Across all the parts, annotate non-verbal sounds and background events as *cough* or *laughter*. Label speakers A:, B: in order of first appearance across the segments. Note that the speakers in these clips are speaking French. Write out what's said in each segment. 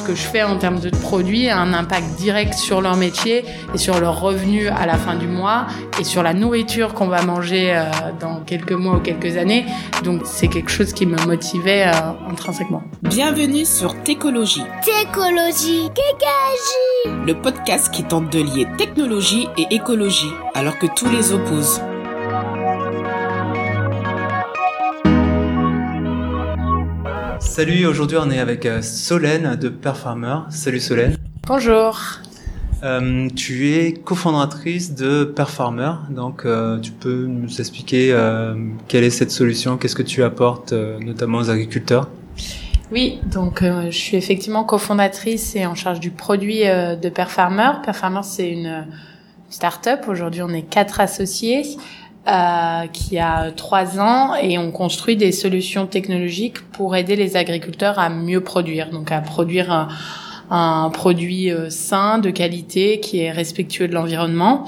A: ce que je fais en termes de produits a un impact direct sur leur métier et sur leur revenu à la fin du mois et sur la nourriture qu'on va manger euh, dans quelques mois ou quelques années. Donc c'est quelque chose qui me motivait euh, intrinsèquement.
B: Bienvenue sur Técologie.
C: Técologie, Kékagie.
B: Le podcast qui tente de lier technologie et écologie alors que tous les opposent.
D: Salut, aujourd'hui on est avec euh, Solène de Perfarmer. Salut Solène.
A: Bonjour.
D: Euh, tu es cofondatrice de Perfarmer, donc euh, tu peux nous expliquer euh, quelle est cette solution, qu'est-ce que tu apportes notamment aux agriculteurs?
A: Oui, donc je suis effectivement cofondatrice et en charge du produit de Perfarmer. Perfarmer, c'est une start-up. Aujourd'hui, on est quatre associés euh, qui a trois ans et on construit des solutions technologiques pour aider les agriculteurs à mieux produire, donc à produire un, un produit euh, sain, de qualité, qui est respectueux de l'environnement.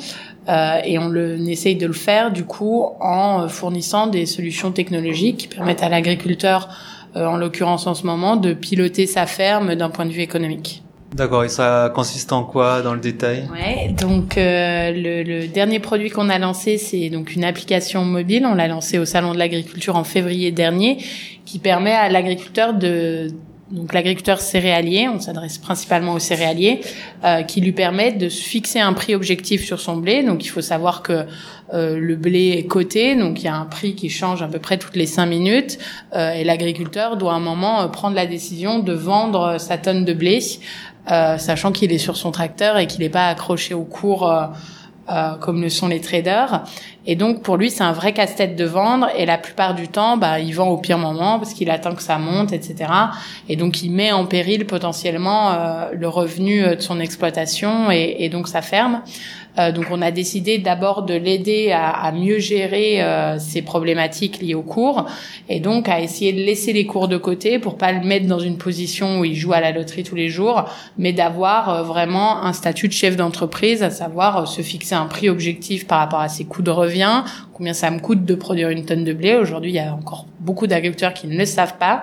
A: Euh, et on, le, on essaye de le faire du coup en fournissant des solutions technologiques qui permettent à l'agriculteur, euh, en l'occurrence en ce moment, de piloter sa ferme d'un point de vue économique.
D: D'accord, et ça consiste en quoi dans le détail?
A: Ouais, donc euh, le, le dernier produit qu'on a lancé, c'est donc une application mobile. On l'a lancé au salon de l'agriculture en février dernier, qui permet à l'agriculteur de donc l'agriculteur céréalier, on s'adresse principalement aux céréaliers, euh, qui lui permet de fixer un prix objectif sur son blé. Donc il faut savoir que euh, le blé est coté, donc il y a un prix qui change à peu près toutes les cinq minutes, euh, et l'agriculteur doit à un moment euh, prendre la décision de vendre sa tonne de blé, euh, sachant qu'il est sur son tracteur et qu'il n'est pas accroché au cours. Euh, euh, comme le sont les traders. Et donc pour lui, c'est un vrai casse-tête de vendre. Et la plupart du temps, bah, il vend au pire moment parce qu'il attend que ça monte, etc. Et donc il met en péril potentiellement euh, le revenu de son exploitation et, et donc sa ferme. Euh, donc on a décidé d'abord de l'aider à, à, mieux gérer euh, ces problématiques liées aux cours et donc à essayer de laisser les cours de côté pour pas le mettre dans une position où il joue à la loterie tous les jours, mais d'avoir euh, vraiment un statut de chef d'entreprise, à savoir euh, se fixer un prix objectif par rapport à ses coûts de revient, combien ça me coûte de produire une tonne de blé. Aujourd'hui, il y a encore beaucoup d'agriculteurs qui ne le savent pas.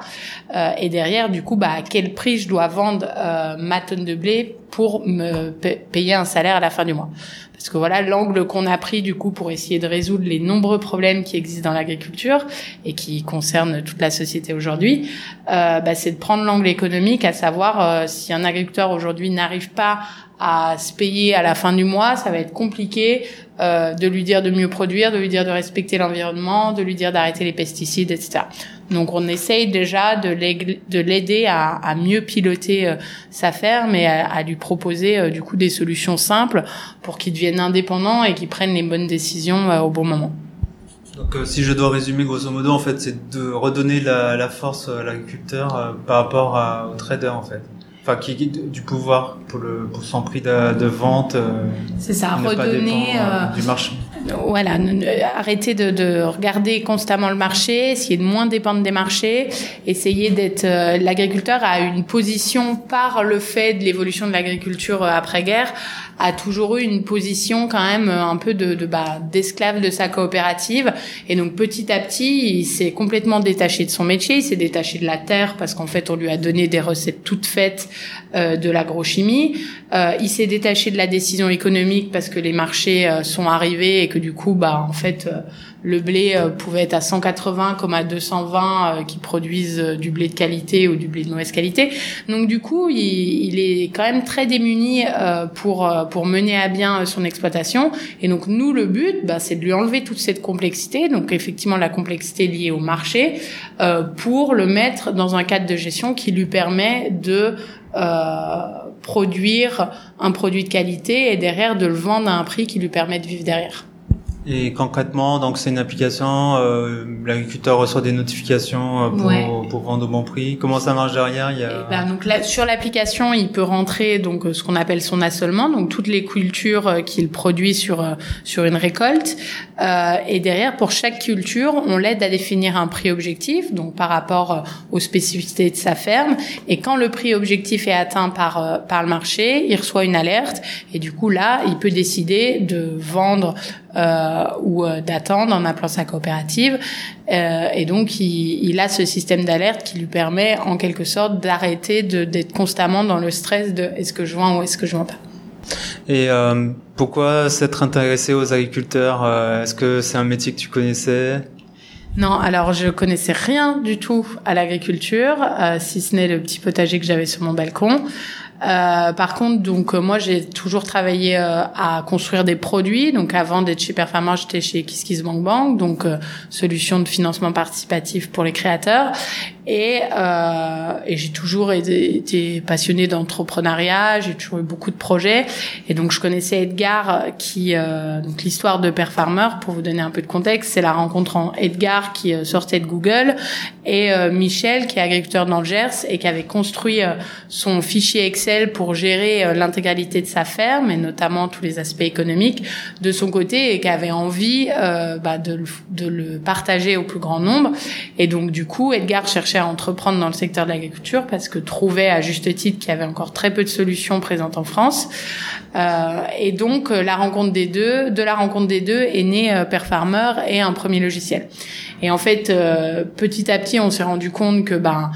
A: Euh, et derrière, du coup, bah, à quel prix je dois vendre euh, ma tonne de blé pour me payer un salaire à la fin du mois. Parce que voilà l'angle qu'on a pris du coup pour essayer de résoudre les nombreux problèmes qui existent dans l'agriculture et qui concernent toute la société aujourd'hui, euh, bah, c'est de prendre l'angle économique, à savoir euh, si un agriculteur aujourd'hui n'arrive pas à se payer à la fin du mois, ça va être compliqué euh, de lui dire de mieux produire, de lui dire de respecter l'environnement, de lui dire d'arrêter les pesticides, etc. Donc on essaye déjà de l'aider à, mieux piloter euh, sa ferme et à, lui proposer euh, du coup des solutions simples pour qu'il devienne indépendant et qu'il prenne les bonnes décisions euh, au bon moment.
D: Donc si je dois résumer grosso modo, en fait, c'est de redonner la, force à l'agriculteur par rapport au trader en fait enfin qui du pouvoir pour le pour son prix de, de vente. Euh,
A: c'est ça, redonner
D: euh, du marché.
A: Voilà, arrêter de, de, regarder constamment le marché, essayer de moins dépendre des marchés, essayer d'être. Euh, L'agriculteur a une position par le fait de l'évolution de l'agriculture après-guerre a toujours eu une position quand même un peu de, de bah, d'esclave de sa coopérative et donc petit à petit il s'est complètement détaché de son métier il s'est détaché de la terre parce qu'en fait on lui a donné des recettes toutes faites euh, de l'agrochimie euh, il s'est détaché de la décision économique parce que les marchés euh, sont arrivés que du coup bah en fait le blé euh, pouvait être à 180 comme à 220 euh, qui produisent euh, du blé de qualité ou du blé de mauvaise qualité. Donc du coup, il, il est quand même très démuni euh, pour pour mener à bien son exploitation. Et donc nous, le but, bah, c'est de lui enlever toute cette complexité. Donc effectivement, la complexité liée au marché euh, pour le mettre dans un cadre de gestion qui lui permet de euh, produire un produit de qualité et derrière de le vendre à un prix qui lui permet de vivre derrière.
D: Et concrètement, donc c'est une application, euh, l'agriculteur reçoit des notifications euh, pour, ouais. pour vendre au bon prix. Comment ça marche derrière? Il y a...
A: ben, donc là, sur l'application, il peut rentrer donc ce qu'on appelle son assolement, donc toutes les cultures qu'il produit sur sur une récolte. Euh, et derrière, pour chaque culture, on l'aide à définir un prix objectif, donc par rapport aux spécificités de sa ferme. Et quand le prix objectif est atteint par par le marché, il reçoit une alerte et du coup là, il peut décider de vendre euh, ou d'attendre en appelant sa coopérative. et donc, il, il, a ce système d'alerte qui lui permet, en quelque sorte, d'arrêter d'être constamment dans le stress de est-ce que je vends ou est-ce que je vends pas?
D: Et euh, pourquoi s'être intéressé aux agriculteurs euh, Est-ce que c'est un métier que tu connaissais?
A: Non, alors je connaissais rien du tout à l'agriculture, euh, si ce n'est le petit potager que j'avais sur mon balcon. Euh, par contre, donc euh, moi j'ai toujours travaillé euh, à construire des produits. Donc avant d'être chez Performance, j'étais chez KissKissBankBank, Bank, donc solution de financement participatif pour les créateurs. Et, et j'ai toujours été, passionnée d'entrepreneuriat. J'ai toujours eu beaucoup de projets. Et donc je connaissais Edgar, qui donc l'histoire de Perfarmer. Pour vous donner un peu de contexte, c'est la rencontre en Edgar qui sortait de Google et Michel qui est agriculteur dans le Gers et qui avait construit son fichier Excel pour gérer euh, l'intégralité de sa ferme et notamment tous les aspects économiques de son côté et qui avait envie euh, bah, de, le, de, le, partager au plus grand nombre. Et donc du coup, Edgar cherchait à entreprendre dans le secteur de l'agriculture parce que trouvait à juste titre qu'il y avait encore très peu de solutions présentes en France. Euh, et donc la rencontre des deux, de la rencontre des deux est né euh, Perfarmer et un premier logiciel. Et en fait, petit à petit, on s'est rendu compte que ben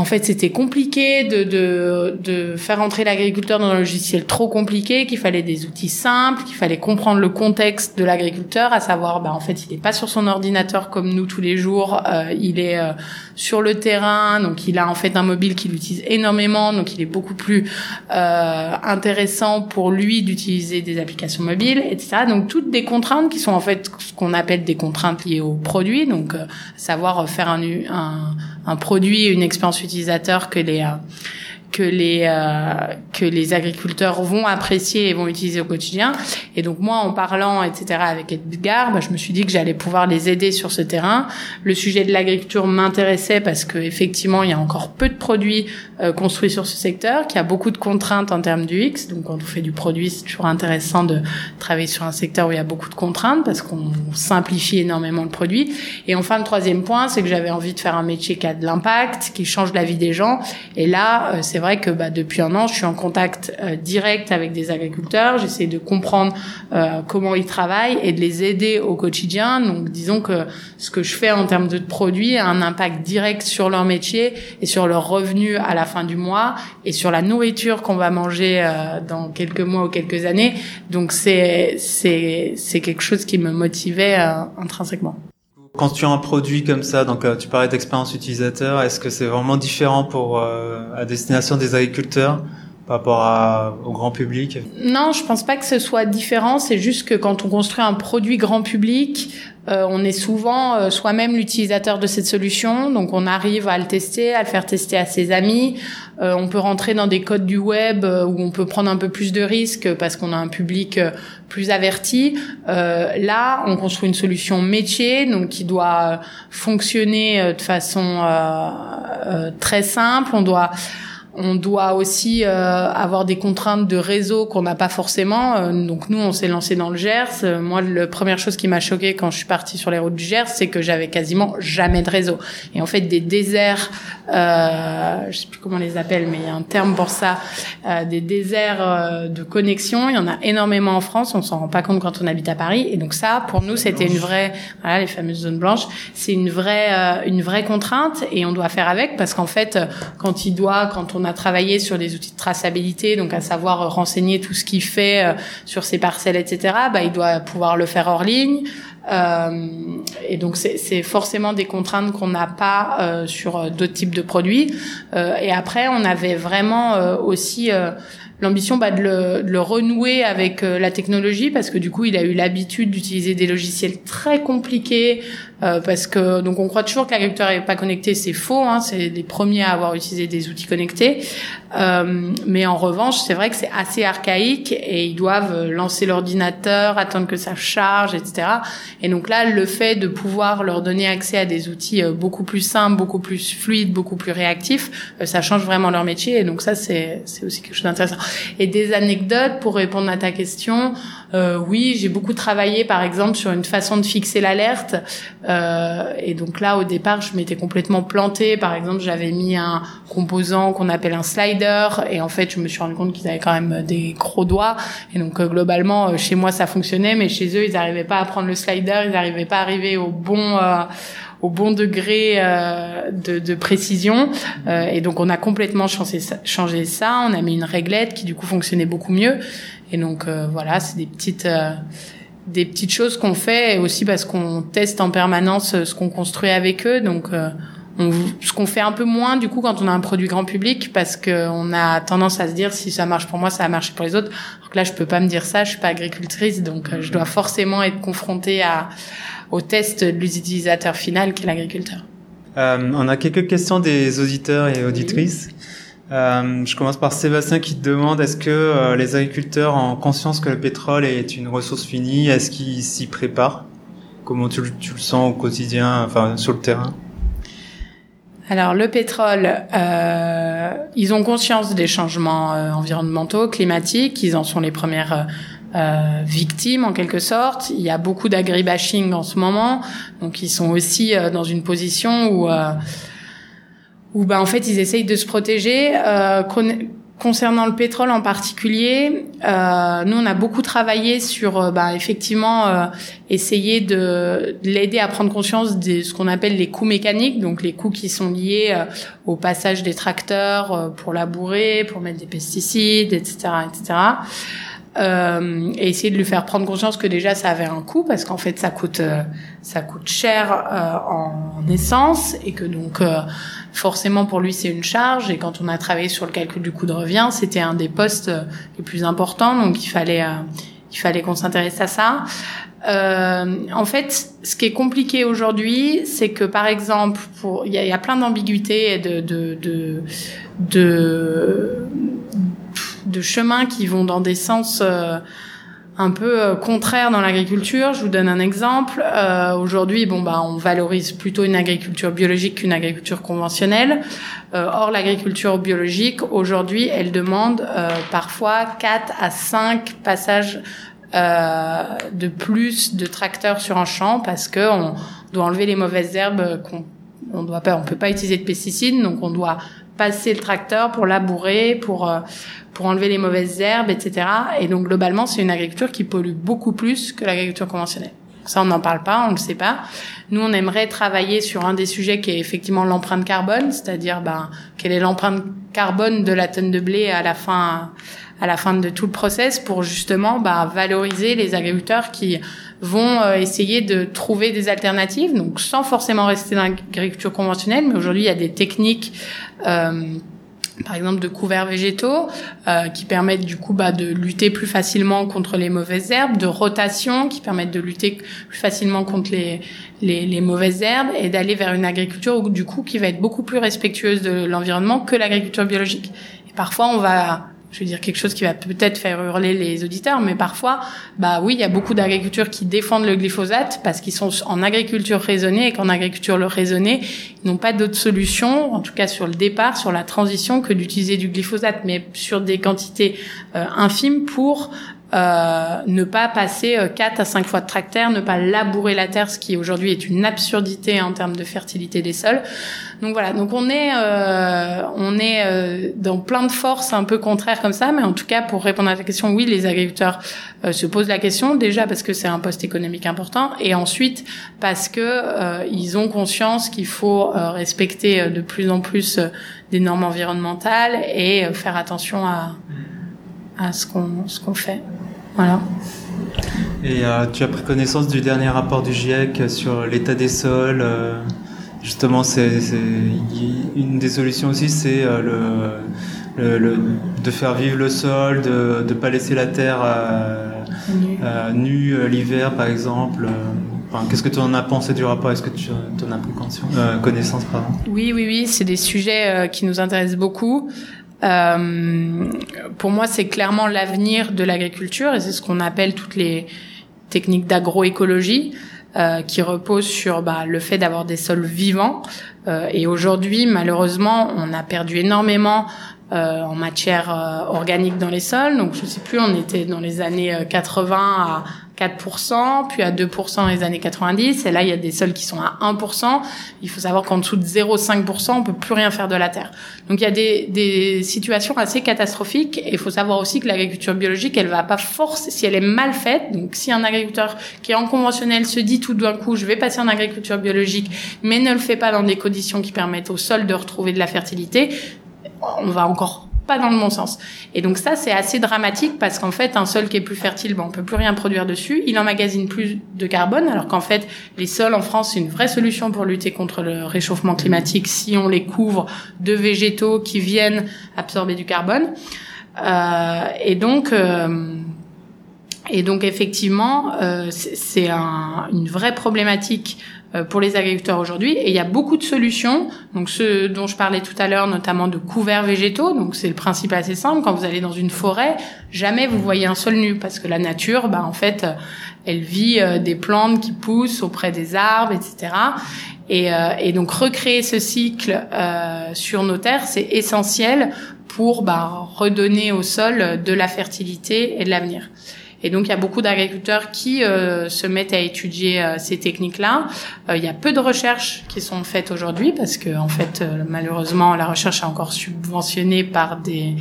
A: en fait, c'était compliqué de, faire entrer l'agriculteur dans un logiciel trop compliqué, qu'il fallait des outils simples, qu'il fallait comprendre le contexte de l'agriculteur, à savoir, bah, en fait, il n'est pas sur son ordinateur comme nous tous les jours, euh, il est euh, sur le terrain, donc il a en fait un mobile qu'il utilise énormément, donc il est beaucoup plus euh, intéressant pour lui d'utiliser des applications mobiles, etc. Donc toutes des contraintes qui sont en fait ce qu'on appelle des contraintes liées au produit, donc savoir faire un, un, un produit, une expérience utilisateurs que les euh, que les euh, que les agriculteurs vont apprécier et vont utiliser au quotidien. Et donc moi, en parlant, etc., avec Edgar, bah, je me suis dit que j'allais pouvoir les aider sur ce terrain. Le sujet de l'agriculture m'intéressait parce que effectivement, il y a encore peu de produits euh, construits sur ce secteur, qu'il y a beaucoup de contraintes en termes du X. Donc quand on fait du produit, c'est toujours intéressant de travailler sur un secteur où il y a beaucoup de contraintes parce qu'on simplifie énormément le produit. Et enfin, le troisième point, c'est que j'avais envie de faire un métier qui a de l'impact, qui change la vie des gens. Et là, euh, c'est vrai que bah, depuis un an, je suis en contact euh, direct avec des agriculteurs. J'essaie de comprendre euh, comment ils travaillent et de les aider au quotidien. Donc, disons que ce que je fais en termes de produits a un impact direct sur leur métier et sur leur revenu à la fin du mois et sur la nourriture qu'on va manger euh, dans quelques mois ou quelques années. Donc, c'est c'est c'est quelque chose qui me motivait intrinsèquement.
D: Quand tu as un produit comme ça, donc euh, tu parlais d'expérience utilisateur, est-ce que c'est vraiment différent pour euh, à destination des agriculteurs par rapport à, au grand public?
A: Non, je pense pas que ce soit différent. C'est juste que quand on construit un produit grand public, euh, on est souvent euh, soi-même l'utilisateur de cette solution, donc on arrive à le tester, à le faire tester à ses amis. Euh, on peut rentrer dans des codes du web où on peut prendre un peu plus de risques parce qu'on a un public plus averti. là, on construit une solution métier, donc qui doit fonctionner de façon très simple. On doit on doit aussi euh, avoir des contraintes de réseau qu'on n'a pas forcément. Euh, donc nous, on s'est lancé dans le Gers. Euh, moi, la première chose qui m'a choqué quand je suis partie sur les routes du Gers, c'est que j'avais quasiment jamais de réseau. Et en fait, des déserts, euh, je sais plus comment on les appelle, mais il y a un terme pour ça, des déserts de connexion. Il y en a énormément en France. On s'en rend pas compte quand on habite à Paris. Et donc ça, pour nous, c'était une vraie, voilà, les fameuses zones blanches. C'est une vraie, une vraie contrainte et on doit faire avec parce qu'en fait, quand il doit, quand on on a travaillé sur des outils de traçabilité, donc à savoir euh, renseigner tout ce qu'il fait euh, sur ses parcelles, etc. Bah, il doit pouvoir le faire hors ligne. Euh, et donc c'est forcément des contraintes qu'on n'a pas sur d'autres types de produits. et après, on avait vraiment aussi l'ambition bah, de, le, de, le, renouer avec la technologie parce que du coup il a eu l'habitude d'utiliser des logiciels très compliqués euh, parce que donc on croit toujours que l'agriculteur est pas connecté, c'est faux. Hein, c'est les premiers à avoir utilisé des outils connectés. Euh, mais en revanche, c'est vrai que c'est assez archaïque et ils doivent lancer l'ordinateur, attendre que ça charge, etc. Et donc là, le fait de pouvoir leur donner accès à des outils euh, beaucoup plus simples, beaucoup plus fluides, beaucoup plus réactifs, euh, ça change vraiment leur métier. Et donc ça, c'est c'est aussi quelque chose d'intéressant. Et des anecdotes pour répondre à ta question. euh, Oui, j'ai beaucoup travaillé, par exemple, sur une façon de fixer l'alerte. Euh, et donc là, au départ, je m'étais complètement plantée. Par exemple, j'avais mis un composant qu'on appelle un slider, et en fait, je me suis rendu compte qu'ils avaient quand même des gros doigts. Et donc, euh, globalement, euh, chez moi, ça fonctionnait, mais chez eux, ils n'arrivaient pas à prendre le slider, ils n'arrivaient pas à arriver au bon au bon degré euh, de, de, précision. Euh, et donc on a complètement changé ça. On a mis une réglette qui du coup fonctionnait beaucoup mieux. Et donc euh, voilà, c'est des petites des petites choses qu'on fait aussi parce qu'on teste en permanence ce qu'on construit avec eux. Donc on, ce qu'on fait un peu moins du coup quand on a un produit grand public parce que on a tendance à se dire si ça marche pour moi ça va marcher pour les autres. Donc là je peux pas me dire ça, je suis pas agricultrice donc je dois forcément être confrontée à au test de l'utilisateur final qui est l'agriculteur.
D: Euh, on a quelques questions des auditeurs et auditrices. Euh, je commence par Sébastien qui te demande est-ce que euh, les agriculteurs ont conscience que le pétrole est une ressource finie? Est-ce qu'ils s'y préparent? Comment tu, tu, le sens au quotidien, enfin sur le terrain?
A: Alors le pétrole, euh, ils ont conscience des changements euh, environnementaux, climatiques, ils en sont les premières euh, victimes en quelque sorte. Il y a beaucoup d'agribashing en ce moment, donc ils sont aussi euh, dans une position où euh, où bah en fait ils essayent de se protéger. Euh, concernant le pétrole en particulier, euh, nous on a beaucoup travaillé sur bah, effectivement essayer de, de l'aider à prendre conscience de ce qu'on appelle les coûts mécaniques, donc les coûts qui sont liés au passage des tracteurs pour labourer, pour mettre des pesticides, etc., etc euh, et essayer de lui faire prendre conscience que déjà ça avait un coût parce qu'en fait ça coûte euh, ça coûte cher euh, en essence et que donc euh, forcément pour lui c'est une charge et quand on a travaillé sur le calcul du coût de revient c'était un des postes les plus importants donc il fallait il fallait qu'on s'intéresse à ça. en fait, ce qui est compliqué aujourd'hui, c'est que par exemple, pour il y a, y a, plein d'ambiguïtés et de de, de de de chemins qui vont dans des sens euh, un peu euh, contraires dans l'agriculture. Je vous donne un exemple. Euh, Aujourd'hui, bon bah, on valorise plutôt une agriculture biologique qu'une agriculture conventionnelle. Euh, or, l'agriculture biologique, aujourd'hui, elle demande parfois 4 à 5 passages de plus de tracteurs sur un champ parce que on doit enlever les mauvaises herbes qu'on on doit peut pas utiliser de pesticides, donc on doit passer le tracteur pour labourer, pour pour enlever les mauvaises herbes, etc. Et donc globalement, c'est une agriculture qui pollue beaucoup plus que l'agriculture conventionnelle. Ça, on n'en parle pas, on le sait pas. Nous, on aimerait travailler sur un des sujets qui est effectivement l'empreinte carbone, c'est-à-dire ben, quelle est l'empreinte carbone de la tonne de blé à la fin à la fin de tout le process pour justement ben, valoriser les agriculteurs qui vont euh, essayer de trouver des alternatives, donc sans forcément rester dans l'agriculture conventionnelle, mais aujourd'hui il y a des techniques euh, par exemple de couverts végétaux euh, qui permettent du coup bah, de lutter plus facilement contre les mauvaises herbes, de rotation qui permettent de lutter plus facilement contre les, les, les mauvaises herbes et d'aller vers une agriculture du coup qui va être beaucoup plus respectueuse de l'environnement que l'agriculture biologique. Et parfois on va je veux dire quelque chose qui va peut-être faire hurler les auditeurs, mais parfois, bah oui, il y a beaucoup d'agricultures qui défendent le glyphosate parce qu'ils sont en agriculture raisonnée et qu'en agriculture raisonnée, ils n'ont pas d'autre solution, en tout cas sur le départ, sur la transition, que d'utiliser du glyphosate, mais sur des quantités euh, infimes pour euh, ne pas passer euh, 4 à 5 fois de tracteur, ne pas labourer la terre, ce qui aujourd'hui est une absurdité en termes de fertilité des sols. Donc voilà, donc on est euh, on est euh, dans plein de forces un peu contraires comme ça, mais en tout cas pour répondre à ta question, oui, les agriculteurs euh, se posent la question déjà parce que c'est un poste économique important, et ensuite parce que ils ont conscience qu'il faut respecter de plus en plus des normes environnementales et faire attention à à ce qu'on ce qu'on fait. Voilà.
D: Et euh, tu as pris connaissance du dernier rapport du GIEC sur l'état des sols. Euh, justement, c'est une des solutions aussi, c'est euh, le, le, de faire vivre le sol, de ne pas laisser la terre nue l'hiver, par exemple. Enfin, Qu'est-ce que tu en as pensé du rapport? Est-ce que tu en as pris connaissance pardon?
A: Oui, oui, oui, c'est des sujets qui nous intéressent beaucoup. Euh, pour moi, c'est clairement l'avenir de l'agriculture et c'est ce qu'on appelle toutes les techniques d'agroécologie. Euh, qui reposent sur bah, le fait d'avoir des sols vivants. Euh, et aujourd'hui, malheureusement, on a perdu énormément en matière organique dans les sols. Donc je sais plus, on était dans les années 80 à 4%, puis à 2% dans les années 90, et là il y a des sols qui sont à 1%. Il faut savoir qu'en dessous de 0,5%, on peut plus rien faire de la terre. Donc il y a des, des situations assez catastrophiques, et il faut savoir aussi que l'agriculture biologique, elle va pas forcer, si elle est mal faite, donc si un agriculteur qui est en conventionnel se dit tout d'un coup, je vais passer en agriculture biologique, mais ne le fait pas dans des conditions qui permettent au sol de retrouver de la fertilité, on va encore pas dans le bon sens. Et donc ça, c'est assez dramatique parce qu'en fait, un sol qui est plus fertile, bon, on peut plus rien produire dessus. Il emmagasine plus de carbone, alors qu'en fait, les sols en France, c'est une vraie solution pour lutter contre le réchauffement climatique si on les couvre de végétaux qui viennent absorber du carbone. Euh, et donc, euh, et donc effectivement, euh, c'est un, une vraie problématique pour les agriculteurs aujourd'hui. Et il y a beaucoup de solutions. Donc ce dont je parlais tout à l'heure, notamment de couverts végétaux. Donc c'est le principe assez simple. Quand vous allez dans une forêt, jamais vous voyez un sol nu parce que la nature, bah en fait, elle vit euh, des plantes qui poussent auprès des arbres, etc. Et, euh, et donc recréer ce cycle euh, sur nos terres, c'est essentiel pour bah, redonner au sol de la fertilité et de l'avenir. Et donc, il y a beaucoup d'agriculteurs qui euh, se mettent à étudier euh, ces techniques-là. Euh, il y a peu de recherches qui sont faites aujourd'hui parce que, en fait, malheureusement, la recherche est encore subventionnée par des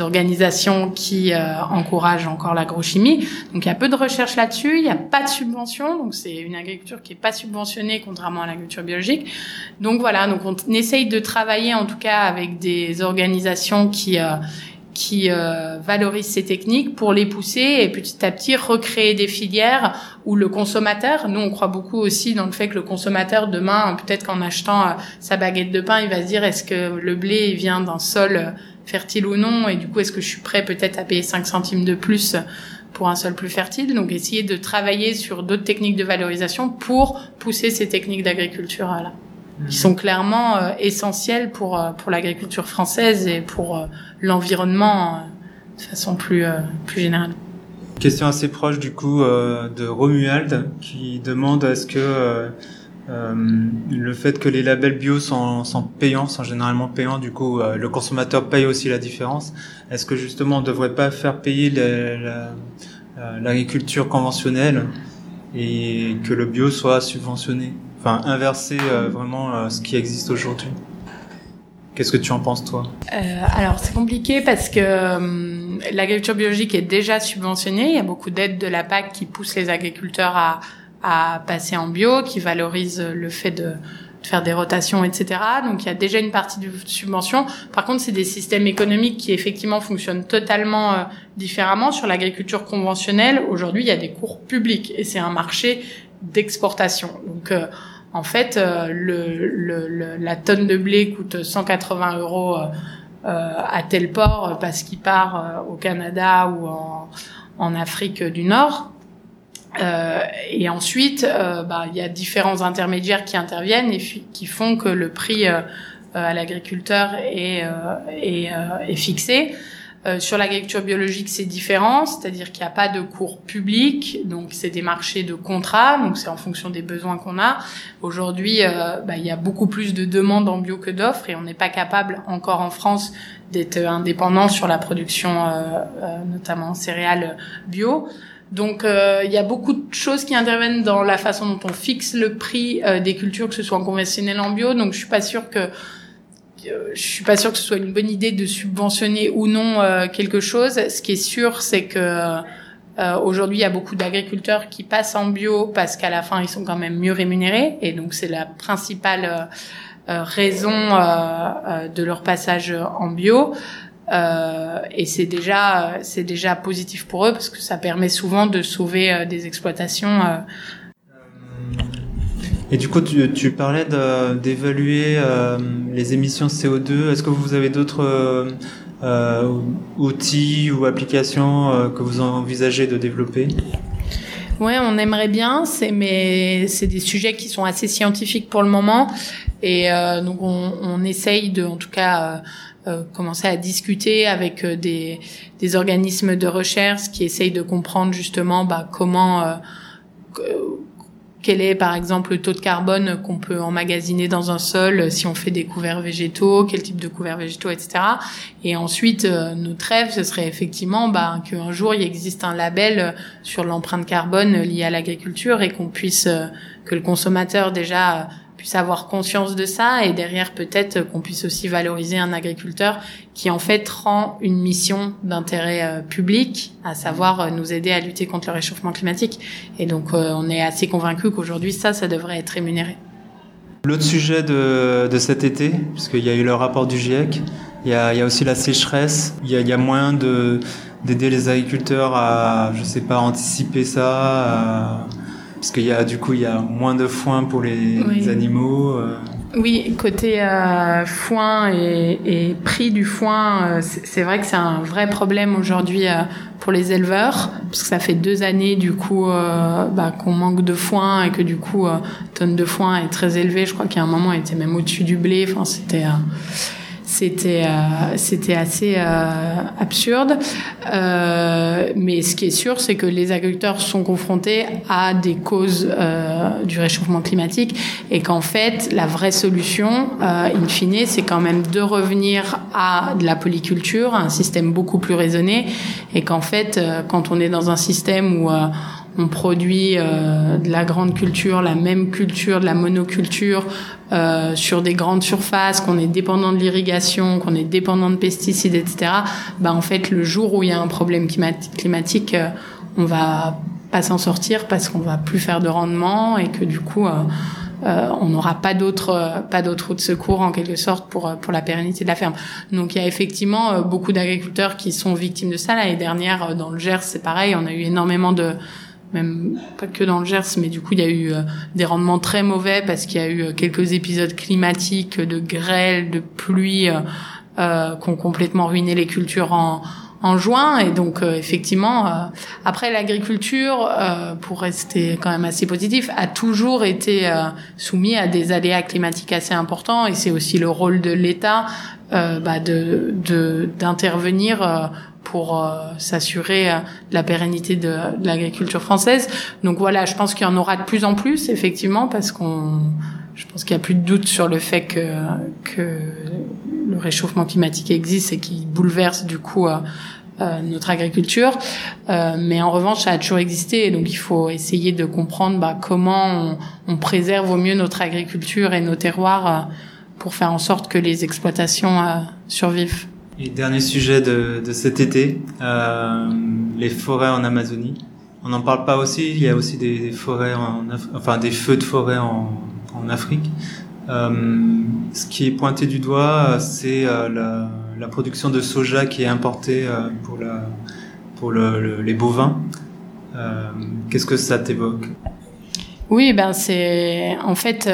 A: organisations qui encouragent encore l'agrochimie. Donc il y a peu de recherches là-dessus, il n'y a pas de subvention, donc c'est une agriculture qui est pas subventionnée contrairement à l'agriculture biologique. Donc voilà, donc on essaye de travailler en tout cas avec des organisations qui qui euh, valorisent ces techniques pour les pousser et petit à petit recréer des filières où le consommateur, nous on croit beaucoup aussi dans le fait que le consommateur demain, peut-être qu'en achetant euh, sa baguette de pain, il va se dire est-ce que le blé vient d'un sol euh, fertile ou non? Et du coup est-ce que je suis prêt peut-être à payer 5 centimes de plus pour un sol plus fertile? Donc essayer de travailler sur d'autres techniques de valorisation pour pousser ces techniques d'agriculture là qui sont clairement euh, essentiels pour euh, pour l'agriculture française et pour euh, l'environnement de façon plus plus générale.
D: Question assez proche du coup de Romuald qui demande est-ce que le fait que les labels bio sont, sont payants, sont généralement payants, du coup le consommateur paye aussi la différence. Est-ce que justement on devrait pas faire payer l'agriculture conventionnelle et que le bio soit subventionné? Enfin inverser euh, vraiment euh, ce qui existe aujourd'hui. Qu'est-ce que tu en penses toi?
A: Euh, Alors c'est compliqué parce que euh, l'agriculture biologique est déjà subventionnée. Il y a beaucoup d'aides de la PAC qui poussent les agriculteurs à, à passer en bio, qui valorisent le fait de, de, faire des rotations, etc. Donc il y a déjà une partie de subvention. Par contre, c'est des systèmes économiques qui effectivement fonctionnent totalement euh, différemment. Sur l'agriculture conventionnelle, aujourd'hui, il y a des cours publics et c'est un marché d'exportation. Donc en fait, euh, le, le, la tonne de blé coûte 180 euros euh, euh, à tel port parce qu'il part au Canada ou en, en Afrique du Nord. Euh, et ensuite, euh, bah, il y a différents intermédiaires qui interviennent et qui font que le prix euh, à l'agriculteur est, est, est, fixé. Euh, sur l'agriculture biologique, c'est différent, c'est-à-dire qu'il n'y a pas de cours publics, donc c'est des marchés de contrats, donc c'est en fonction des besoins qu'on a. Aujourd'hui, euh, bah, il y a beaucoup plus de demandes en bio que d'offres et on n'est pas capable encore en France d'être indépendant sur la production, euh, notamment céréales bio. Donc il y a beaucoup de choses qui interviennent dans la façon dont on fixe le prix des cultures, que ce soit en conventionnel en bio. Donc je suis pas sûre que euh, je suis pas sûre que ce soit une bonne idée de subventionner ou non euh, quelque chose. Ce qui est sûr, c'est que euh, aujourd'hui, il y a beaucoup d'agriculteurs qui passent en bio parce qu'à la fin, ils sont quand même mieux rémunérés, et donc c'est la principale raison de leur passage en bio. et c'est déjà c'est déjà positif pour eux parce que ça permet souvent de sauver des exploitations
D: et du coup, tu, parlais d'évaluer euh, les émissions CO2. Est-ce que vous avez d'autres euh, euh outils ou applications que vous envisagez de développer?
A: Ouais, on aimerait bien, c'est mais c'est des sujets qui sont assez scientifiques pour le moment, et donc on, essaye de, en tout cas. Commencer à discuter avec des, des, organismes de recherche qui essayent de comprendre justement bah, comment quel est par exemple le taux de carbone qu'on peut emmagasiner dans un sol si on fait des couverts végétaux, quel type de couverts végétaux, etc. Et ensuite, notre rêve, ce serait effectivement bah, qu'un jour il existe un label sur l'empreinte carbone liée à l'agriculture et qu'on puisse, que le consommateur déjà puisse avoir conscience de ça et derrière peut-être qu'on puisse aussi valoriser un agriculteur qui en fait rend une mission d'intérêt euh, public, à savoir euh, nous aider à lutter contre le réchauffement climatique. Et donc euh, on est assez convaincu qu'aujourd'hui ça, ça devrait être rémunéré.
D: L'autre sujet de, de, cet été, puisqu'il y a eu le rapport du GIEC, il y a, il y a aussi la sécheresse, il y a, il y a moyen de d'aider les agriculteurs à, je sais pas, anticiper ça, à, parce qu'il y a du coup il y a moins de foin pour les, animaux. Euh.
A: Oui, côté euh, foin et, et, prix du foin, euh, c'est vrai que c'est un vrai problème aujourd'hui euh, pour les éleveurs, parce que ça fait deux années du coup bah, qu'on manque de foin et que du coup tonne de foin est très élevée. Je crois a un moment, il était même au-dessus du blé. Enfin, c'était c'était euh, c'était assez euh, absurde. Euh, mais ce qui est sûr, c'est que les agriculteurs sont confrontés à des causes euh, du réchauffement climatique et qu'en fait, la vraie solution, euh, in fine, c'est quand même de revenir à de la polyculture, un système beaucoup plus raisonné, et qu'en fait, quand on est dans un système où on produit euh, de la grande culture, la même culture, de la monoculture euh, sur des grandes surfaces, qu'on est dépendant de l'irrigation, qu'on est dépendant de pesticides, etc. Bah en fait, le jour où il y a un problème climatique, euh, on va pas s'en sortir parce qu'on va plus faire de rendement et que du coup, euh, euh on n'aura pas d'autres pas d'autres routes de secours en quelque sorte pour pour la pérennité de la ferme. Donc il y a effectivement beaucoup d'agriculteurs qui sont victimes de ça. L'année dernière, dans le Gers, c'est pareil, on a eu énormément de même pas que dans le Gers, mais du coup il y a eu euh, des rendements très mauvais parce qu'il y a eu euh, quelques épisodes climatiques de grêle, de pluie euh, euh qui ont complètement ruiné les cultures en, en juin. Et donc effectivement, après l'agriculture, pour rester quand même assez positif, a toujours été soumis à des aléas climatiques assez importants. Et c'est aussi le rôle de l'État bah, de d'intervenir pour euh, s'assurer euh, la pérennité de, de l'agriculture française. Donc voilà, je pense qu'il y en aura de plus en plus, effectivement, parce qu'on, je pense qu'il y a plus de doute sur le fait que, que le réchauffement climatique existe et qui bouleverse du coup euh, euh notre agriculture. Euh, mais en revanche, ça a toujours existé, donc il faut essayer de comprendre bah, comment on, préserve au mieux notre agriculture et nos terroirs pour faire en sorte que les exploitations survivent.
D: Et dernier sujet de, de cet été, euh, les forêts en Amazonie. On n'en parle pas aussi. Il y a aussi des, forêts, en, enfin des feux de forêt en, en Afrique. Euh, ce qui est pointé du doigt, c'est euh, la, la, production de soja qui est importée euh, pour, la, pour le, les bovins. Euh, Qu'est-ce que ça t'évoque?
A: Oui, ben c'est en fait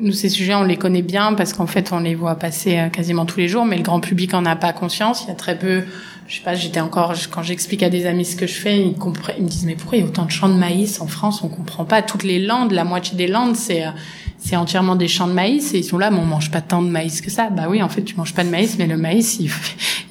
A: nous, ces sujets, on les connaît bien parce qu'en fait, on les voit passer euh, quasiment tous les jours, mais le grand public en a pas conscience. Il y a très peu, je sais pas, j'étais encore, quand j'explique à des amis ce que je fais, ils, ils me disent, mais pourquoi il y a autant de champs de maïs en France? On comprend pas. Toutes les landes, la moitié des landes, c'est, euh, c'est entièrement des champs de maïs et ils sont là, mais on mange pas tant de maïs que ça. Bah oui, en fait, tu manges pas de maïs, mais le maïs, il,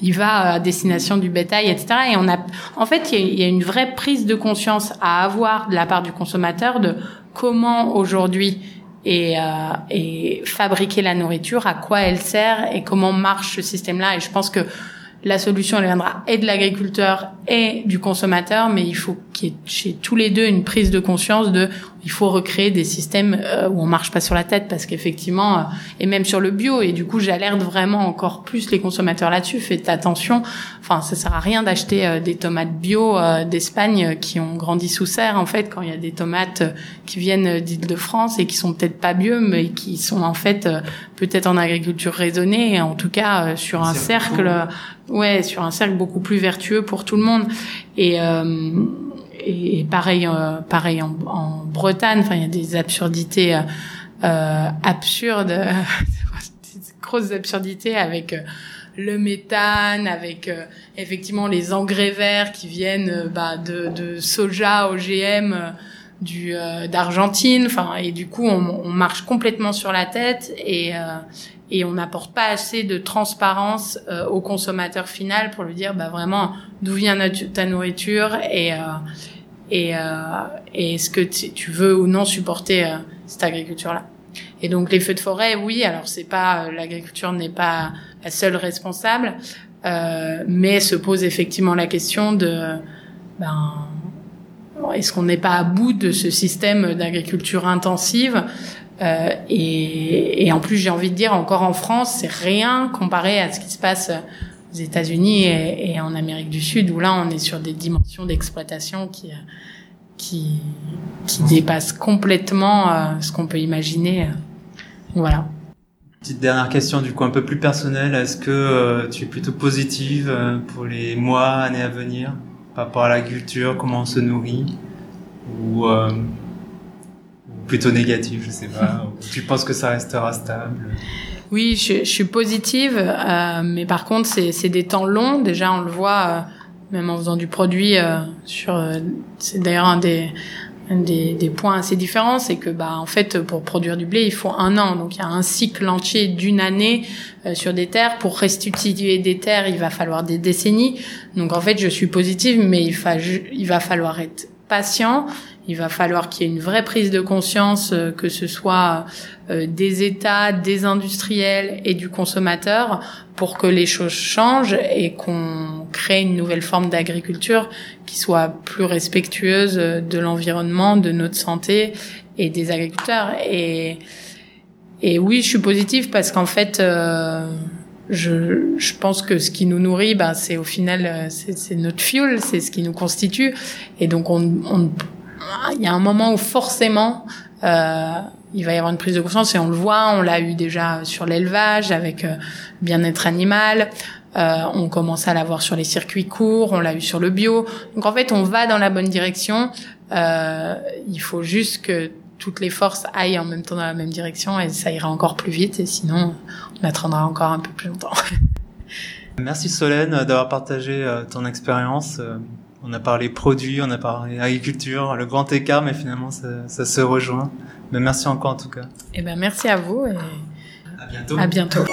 A: il va à destination du bétail, etc. Et on a, en fait, il y a une vraie prise de conscience à avoir de la part du consommateur de comment aujourd'hui et, euh, et fabriquer la nourriture, à quoi elle sert et comment marche ce système-là. Et je pense que la solution viendra et de l'agriculteur et du consommateur, mais il faut qu'il y ait chez tous les deux une prise de conscience de il faut recréer des systèmes euh, où on marche pas sur la tête parce qu'effectivement euh, et même sur le bio. Et du coup j'alerte vraiment encore plus les consommateurs là-dessus. Faites attention. Enfin ça sert à rien d'acheter euh, des tomates bio d'Espagne qui ont grandi sous serre en fait quand il y a des tomates qui viennent d'Île-de-France et qui sont peut-être pas bio mais qui sont en fait peut-être en agriculture raisonnée en tout cas sur un cercle ouais sur un cercle beaucoup plus vertueux pour tout le monde. Et et, pareil, euh, pareil en, en Bretagne. Enfin, il y a des absurdités euh, euh absurdes, *laughs* des grosses absurdités avec euh, le méthane, avec effectivement les engrais verts qui viennent bah, de, de soja OGM du d'Argentine. Enfin, et du coup, on, on, marche complètement sur la tête et et on n'apporte pas assez de transparence au consommateur final pour lui dire bah vraiment d'où vient ta nourriture et et, euh, et est-ce que tu veux ou non supporter euh, cette agriculture-là. Et donc les feux de forêt, oui, alors c'est pas euh, l'agriculture n'est pas la seule responsable, euh, mais se pose effectivement la question de ben est-ce qu'on n'est pas à bout de ce système d'agriculture intensive euh, et, et, en plus, j'ai envie de dire, encore en France, c'est rien comparé à ce qui se passe aux États-Unis et, en Amérique du Sud, où là, on est sur des dimensions d'exploitation qui qui, qui dépassent complètement euh, ce qu'on peut imaginer. Voilà.
D: Petite dernière question, du coup, un peu plus personnelle. Est-ce que euh, tu es plutôt positive euh, pour les mois, années à venir, par rapport à l'agriculture, comment on se nourrit, ou plutôt négative, je sais pas. *laughs* tu penses que ça restera stable?
A: Oui, je, je suis positive, euh, mais par contre, c'est des temps longs. Déjà, on le voit, euh, même en faisant du produit. Euh, sur, euh, c'est d'ailleurs un des, des, des, points assez différents, c'est que bah en fait pour produire du blé il faut un an, donc il y a un cycle entier d'une année euh, sur des terres. Pour restituer des terres, il va falloir des décennies. Donc en fait je suis positive, mais il, il va falloir être patient il va falloir qu'il y ait une vraie prise de conscience, euh, que ce soit euh, des États, des industriels et du consommateur, pour que les choses changent et qu'on crée une nouvelle forme d'agriculture qui soit plus respectueuse de l'environnement, de notre santé et des agriculteurs. Et, et oui, je suis positive parce qu'en fait, euh, je, je, pense que ce qui nous nourrit, bah, c'est au final, c'est notre fuel, c'est ce qui nous constitue. Et donc, on, on il y a un moment où forcément euh, il va y avoir une prise de conscience et on le voit, on l'a eu déjà sur l'élevage avec euh, bien-être animal. Euh, on commence à l'avoir sur les circuits courts, on l'a eu sur le bio. Donc en fait, on va dans la bonne direction. Euh, il faut juste que toutes les forces aillent en même temps dans la même direction et ça ira encore plus vite. Et sinon, on attendra encore un peu plus longtemps. *laughs*
D: Merci Solène d'avoir partagé euh, ton expérience. On a parlé produits, on a parlé agriculture, le grand écart, mais finalement ça, ça se rejoint. Mais merci encore en tout cas.
A: Eh ben merci à vous et
D: à bientôt.
A: À bientôt.